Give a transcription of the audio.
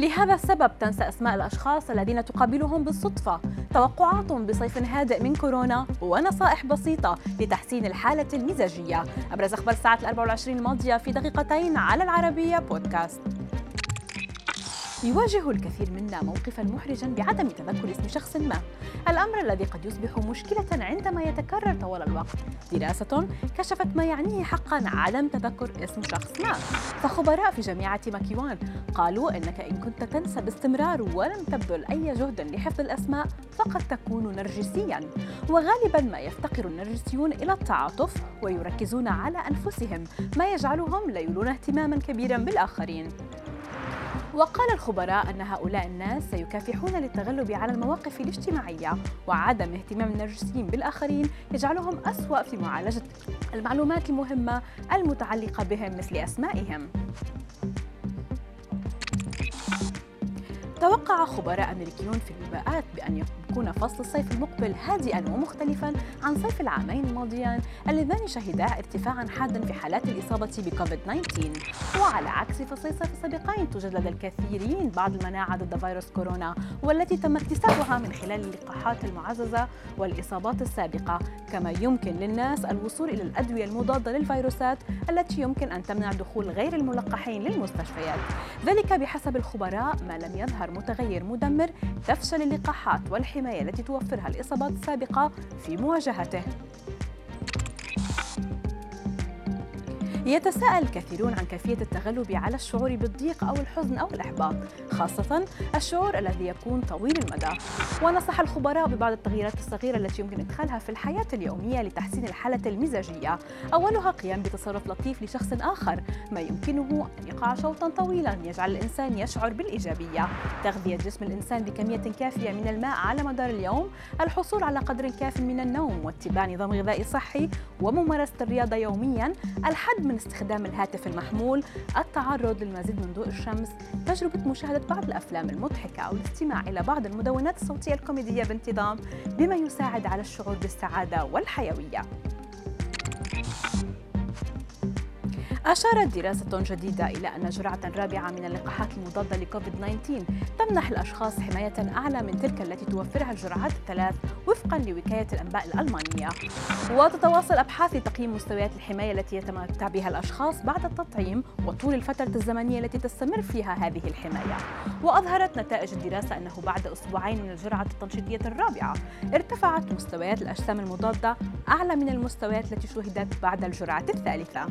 لهذا السبب تنسى أسماء الأشخاص الذين تقابلهم بالصدفة. توقعات بصيف هادئ من كورونا ونصائح بسيطة لتحسين الحالة المزاجية. أبرز أخبار الساعة الأربع والعشرين الماضية في دقيقتين على العربية بودكاست. يواجه الكثير منا موقفا محرجا بعدم تذكر اسم شخص ما. الأمر الذي قد يصبح مشكلة عندما يتكرر طوال الوقت. دراسة كشفت ما يعنيه حقا عدم تذكر اسم شخص ما. فخبراء في جامعة ماكيوان قالوا إنك إن كنت تنسى باستمرار ولم تبذل أي جهد لحفظ الأسماء فقد تكون نرجسيا. وغالبا ما يفتقر النرجسيون إلى التعاطف ويركزون على أنفسهم ما يجعلهم لا يولون اهتماما كبيرا بالآخرين. وقال الخبراء أن هؤلاء الناس سيكافحون للتغلب على المواقف الاجتماعية وعدم اهتمام النرجسيين بالآخرين يجعلهم أسوأ في معالجة المعلومات المهمة المتعلقة بهم مثل أسمائهم. توقع خبراء أمريكيون في الوباءات بأن يكون فصل الصيف المقبل هادئا ومختلفا عن صيف العامين الماضيان اللذان شهدا ارتفاعا حادا في حالات الإصابة بكوفيد 19 وعلى عكس فصل الصيف السابقين توجد لدى الكثيرين بعض المناعة ضد فيروس كورونا والتي تم اكتسابها من خلال اللقاحات المعززة والإصابات السابقة. كما يمكن للناس الوصول إلى الأدوية المضادة للفيروسات التي يمكن أن تمنع دخول غير الملقحين للمستشفيات. ذلك بحسب الخبراء ما لم يظهر متغير مدمر تفشل اللقاحات والحماية التي توفرها الإصابات السابقة في مواجهته. يتساءل الكثيرون عن كيفية التغلب على الشعور بالضيق أو الحزن أو الإحباط خاصة الشعور الذي يكون طويل المدى. ونصح الخبراء ببعض التغييرات الصغيرة التي يمكن إدخالها في الحياة اليومية لتحسين الحالة المزاجية. أولها قيام بتصرف لطيف لشخص آخر ما يمكنه أن يقع شوطا طويلا يجعل الإنسان يشعر بالإيجابية. تغذية جسم الإنسان بكمية كافية من الماء على مدار اليوم الحصول على قدر كاف من النوم واتباع نظام غذائي صحي وممارسة الرياضة يوميا. الحد من استخدام الهاتف المحمول التعرض للمزيد من ضوء الشمس تجربة مشاهدة بعض الأفلام المضحكة أو الاستماع إلى بعض المدونات الصوتية الكوميدية بانتظام بما يساعد على الشعور بالسعادة والحيوية. أشارت دراسة جديدة إلى أن جرعة رابعة من اللقاحات المضادة لكوفيد 19 تمنح الأشخاص حماية أعلى من تلك التي توفرها الجرعات الثلاث وفقا لوكالة الأنباء الألمانية. وتتواصل أبحاث لتقييم مستويات الحماية التي يتمتع بها الأشخاص بعد التطعيم وطول الفترة الزمنية التي تستمر فيها هذه الحماية. وأظهرت نتائج الدراسة أنه بعد أسبوعين من الجرعة التنشيطية الرابعة ارتفعت مستويات الأجسام المضادة أعلى من المستويات التي شهدت بعد الجرعة الثالثة.